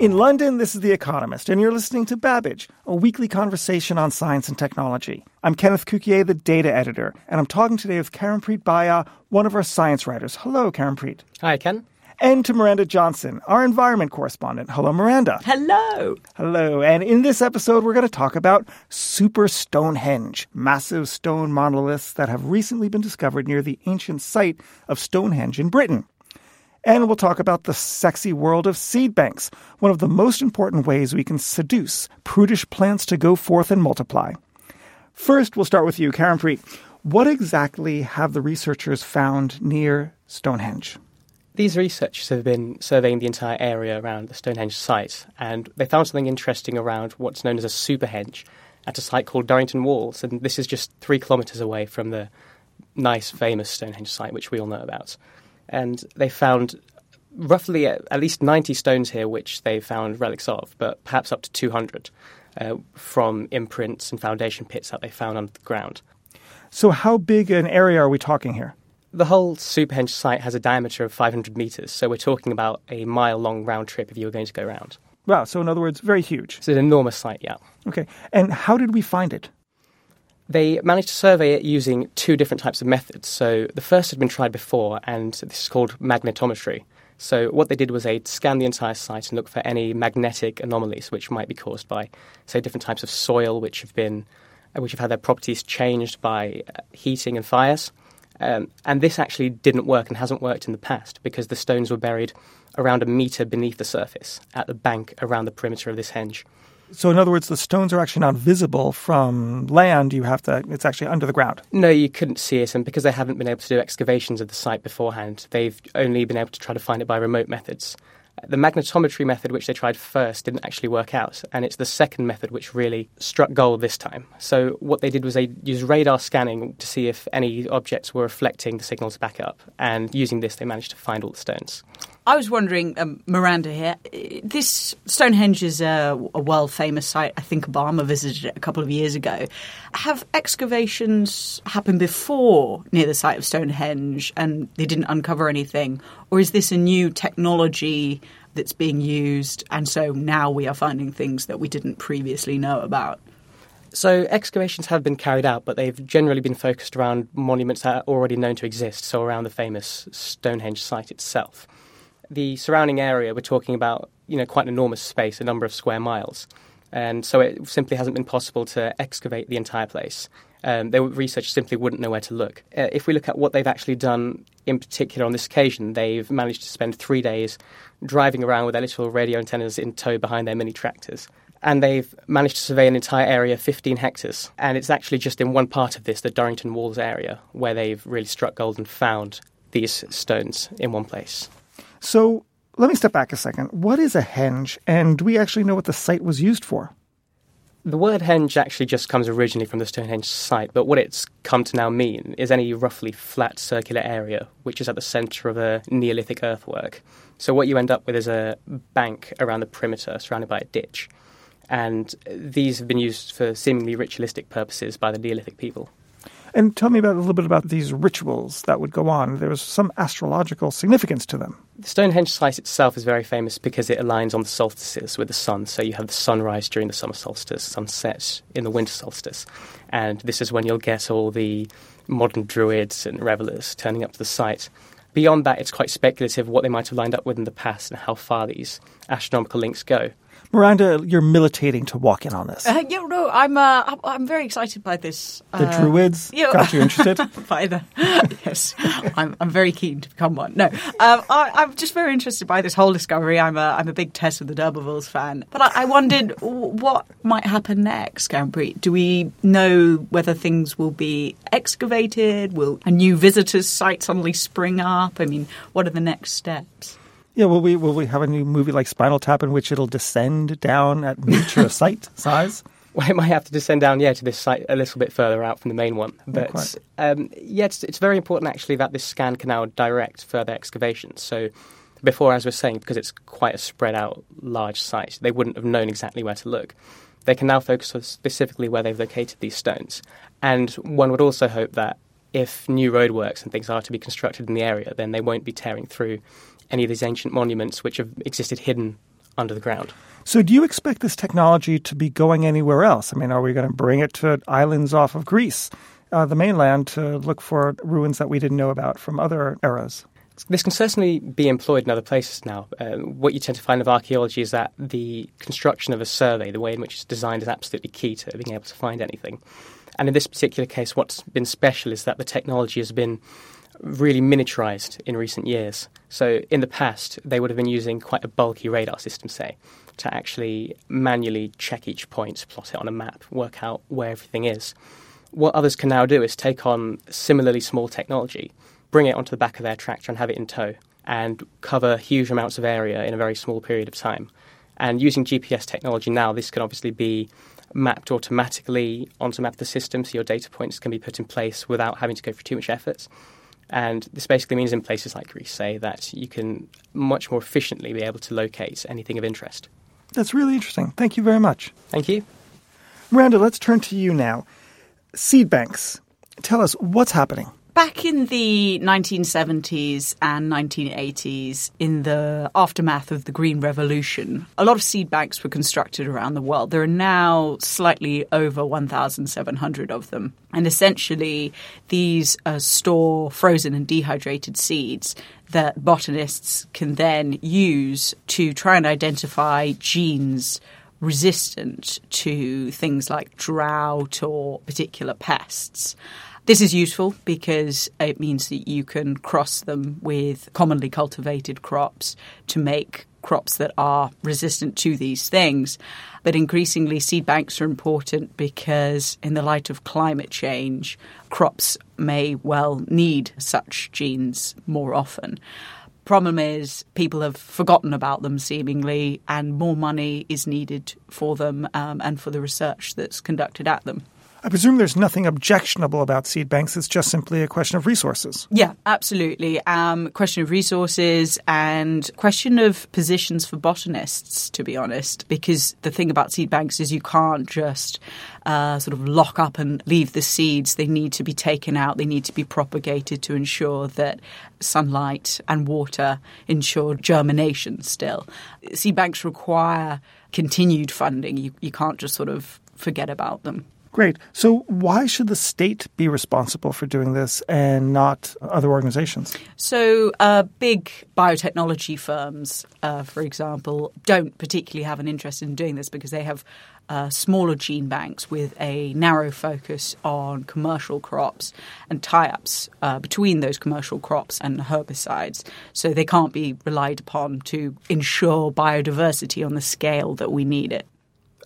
In London, this is The Economist, and you're listening to Babbage, a weekly conversation on science and technology. I'm Kenneth Cukier, the data editor, and I'm talking today with Karanpreet Bhaya, one of our science writers. Hello, Karanpreet. Hi, Ken. And to Miranda Johnson, our environment correspondent. Hello, Miranda. Hello. Hello. And in this episode, we're going to talk about Super Stonehenge, massive stone monoliths that have recently been discovered near the ancient site of Stonehenge in Britain. And we'll talk about the sexy world of seed banks, one of the most important ways we can seduce prudish plants to go forth and multiply. First, we'll start with you, Karanpreet. What exactly have the researchers found near Stonehenge? These researchers have been surveying the entire area around the Stonehenge site, and they found something interesting around what's known as a superhenge at a site called Durrington Walls, and this is just three kilometres away from the nice, famous Stonehenge site, which we all know about and they found roughly at least 90 stones here, which they found relics of, but perhaps up to 200 uh, from imprints and foundation pits that they found under the ground. So, how big an area are we talking here? The whole Superhenge site has a diameter of 500 metres, so we're talking about a mile long round trip if you were going to go round. Wow, so in other words, very huge. It's an enormous site, yeah. Okay, and how did we find it? They managed to survey it using two different types of methods. So the first had been tried before, and this is called magnetometry. So what they did was they scanned the entire site and looked for any magnetic anomalies which might be caused by, say, different types of soil which have been, uh, which have had their properties changed by uh, heating and fires. Um, and this actually didn't work and hasn't worked in the past because the stones were buried around a metre beneath the surface at the bank around the perimeter of this henge. So, in other words, the stones are actually not visible from land. You have to, it's actually under the ground. No, you couldn't see it. And because they haven't been able to do excavations of the site beforehand, they've only been able to try to find it by remote methods. The magnetometry method, which they tried first, didn't actually work out, and it's the second method which really struck gold this time. So, what they did was they used radar scanning to see if any objects were reflecting the signals back up, and using this, they managed to find all the stones. I was wondering, um, Miranda here, this Stonehenge is a, a world famous site. I think Obama visited it a couple of years ago. Have excavations happened before near the site of Stonehenge and they didn't uncover anything? Or is this a new technology that's being used and so now we are finding things that we didn't previously know about? So excavations have been carried out, but they've generally been focused around monuments that are already known to exist, so around the famous Stonehenge site itself the surrounding area, we're talking about you know quite an enormous space, a number of square miles, and so it simply hasn't been possible to excavate the entire place. Um, the researchers simply wouldn't know where to look. Uh, if we look at what they've actually done in particular on this occasion, they've managed to spend three days driving around with their little radio antennas in tow behind their mini tractors. And they've managed to survey an entire area, of 15 hectares. And it's actually just in one part of this, the Durrington Walls area, where they've really struck gold and found these stones in one place. So let me step back a second. What is a henge, and do we actually know what the site was used for? The word henge actually just comes originally from the Stonehenge site, but what it's come to now mean is any roughly flat circular area which is at the centre of a Neolithic earthwork. So what you end up with is a bank around the perimeter surrounded by a ditch. And these have been used for seemingly ritualistic purposes by the Neolithic people. And tell me about a little bit about these rituals that would go on. There was some astrological significance to them. The Stonehenge site itself is very famous because it aligns on the solstices with the sun. So you have the sunrise during the summer solstice, sunset in the winter solstice. And this is when you'll get all the modern druids and revelers turning up to the site. Beyond that, it's quite speculative what they might have lined up with in the past and how far these astronomical links go. Miranda, you're militating to walk in on this. Uh, yeah, no, I'm. Uh, I'm- very excited by this. the uh, Druids yeah. got you interested? by the yes, I'm, I'm very keen to become one. No, um, I, I'm just very interested by this whole discovery. I'm a I'm a big Tess of the D'Urbervilles fan, but I, I wondered what might happen next. Gambri, do we know whether things will be excavated? Will a new visitors site suddenly spring up? I mean, what are the next steps? Yeah, will we will we have a new movie like Spinal Tap in which it'll descend down at miniature site size? Well, it might have to descend down, yeah, to this site a little bit further out from the main one. But um, yeah, it's, it's very important actually that this scan can now direct further excavations. So before, as we're saying, because it's quite a spread out large site, they wouldn't have known exactly where to look. They can now focus on specifically where they've located these stones. And one would also hope that if new roadworks and things are to be constructed in the area, then they won't be tearing through any of these ancient monuments which have existed hidden under the ground. So, do you expect this technology to be going anywhere else? I mean, are we going to bring it to islands off of Greece, uh, the mainland, to look for ruins that we didn't know about from other eras? This can certainly be employed in other places now. Uh, what you tend to find of archaeology is that the construction of a survey, the way in which it's designed, is absolutely key to being able to find anything. And in this particular case, what's been special is that the technology has been really miniaturized in recent years. So in the past, they would have been using quite a bulky radar system, say, to actually manually check each point, plot it on a map, work out where everything is. What others can now do is take on similarly small technology, bring it onto the back of their tractor and have it in tow, and cover huge amounts of area in a very small period of time. And using GPS technology now, this can obviously be mapped automatically onto map the system, so your data points can be put in place without having to go through too much effort. And this basically means in places like Greece, say, that you can much more efficiently be able to locate anything of interest. That's really interesting. Thank you very much. Thank you. Miranda, let's turn to you now. Seed banks. Tell us what's happening. Back in the 1970s and 1980s, in the aftermath of the Green Revolution, a lot of seed banks were constructed around the world. There are now slightly over 1,700 of them. And essentially, these uh, store frozen and dehydrated seeds that botanists can then use to try and identify genes resistant to things like drought or particular pests. This is useful because it means that you can cross them with commonly cultivated crops to make crops that are resistant to these things. But increasingly, seed banks are important because, in the light of climate change, crops may well need such genes more often. Problem is, people have forgotten about them seemingly, and more money is needed for them um, and for the research that's conducted at them. I presume there's nothing objectionable about seed banks. It's just simply a question of resources. Yeah, absolutely. Um, question of resources and question of positions for botanists, to be honest, because the thing about seed banks is you can't just uh, sort of lock up and leave the seeds. They need to be taken out. They need to be propagated to ensure that sunlight and water ensure germination still. Seed banks require continued funding. You, you can't just sort of forget about them. Great. So, why should the state be responsible for doing this and not other organizations? So, uh, big biotechnology firms, uh, for example, don't particularly have an interest in doing this because they have uh, smaller gene banks with a narrow focus on commercial crops and tie ups uh, between those commercial crops and herbicides. So, they can't be relied upon to ensure biodiversity on the scale that we need it.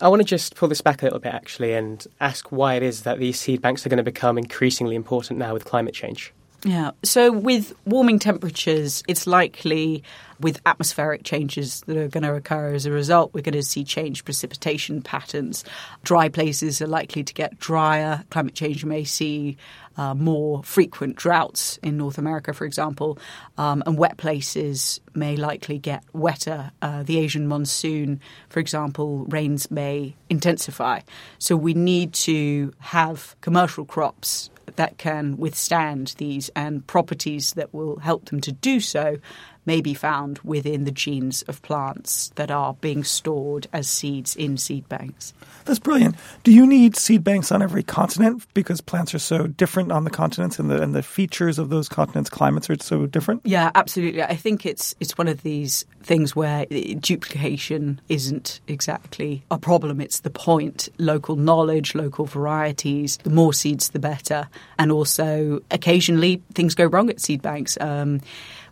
I want to just pull this back a little bit, actually, and ask why it is that these seed banks are going to become increasingly important now with climate change. Yeah. So with warming temperatures, it's likely with atmospheric changes that are going to occur as a result, we're going to see changed precipitation patterns. Dry places are likely to get drier. Climate change may see uh, more frequent droughts in North America, for example, um, and wet places may likely get wetter. Uh, the Asian monsoon, for example, rains may intensify. So we need to have commercial crops that can withstand these and properties that will help them to do so may be found within the genes of plants that are being stored as seeds in seed banks. That's brilliant. Do you need seed banks on every continent because plants are so different on the continents and the and the features of those continents' climates are so different? Yeah, absolutely. I think it's it's one of these things where duplication isn't exactly a problem. It's the point. Local knowledge, local varieties. The more seeds, the better. And also, occasionally things go wrong at seed banks. Um,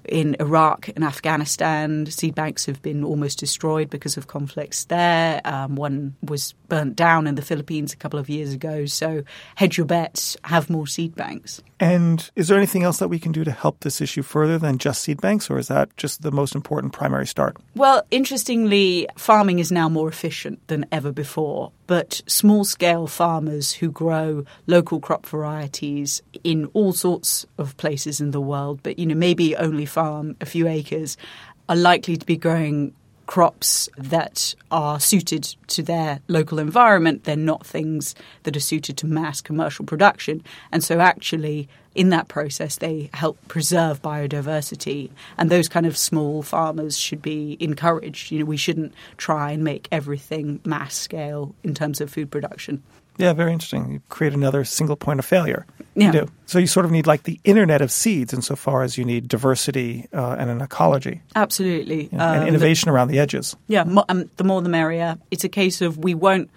in Iraq and Afghanistan, seed banks have been almost destroyed because of conflicts there. Um, one was burnt down in the Philippines a couple of years ago. So hedge your bets, have more seed banks. And is there anything else that we can do to help this issue further than just seed banks, or is that just the most important primary start? Well, interestingly, farming is now more efficient than ever before. But small scale farmers who grow local crop varieties in all sorts of places in the world, but you know, maybe only farm a few acres, are likely to be growing crops that are suited to their local environment. They're not things that are suited to mass commercial production. And so, actually, in that process, they help preserve biodiversity. And those kind of small farmers should be encouraged. You know, we shouldn't try and make everything mass scale in terms of food production. Yeah, very interesting. You create another single point of failure. Yeah. You do. So you sort of need like the internet of seeds insofar as you need diversity uh, and an ecology. Absolutely. You know, and um, innovation the, around the edges. Yeah, mo- um, the more the merrier. It's a case of we won't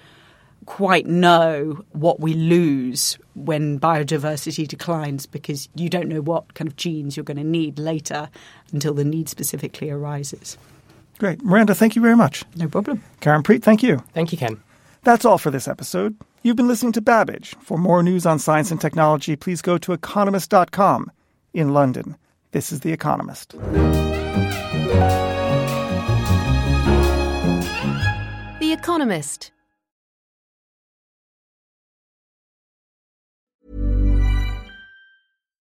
quite know what we lose when biodiversity declines because you don't know what kind of genes you're going to need later until the need specifically arises. Great. Miranda, thank you very much. No problem. Karanpreet, thank you. Thank you, Ken. That's all for this episode. You've been listening to Babbage. For more news on science and technology, please go to economist.com. In London, this is The Economist. The Economist.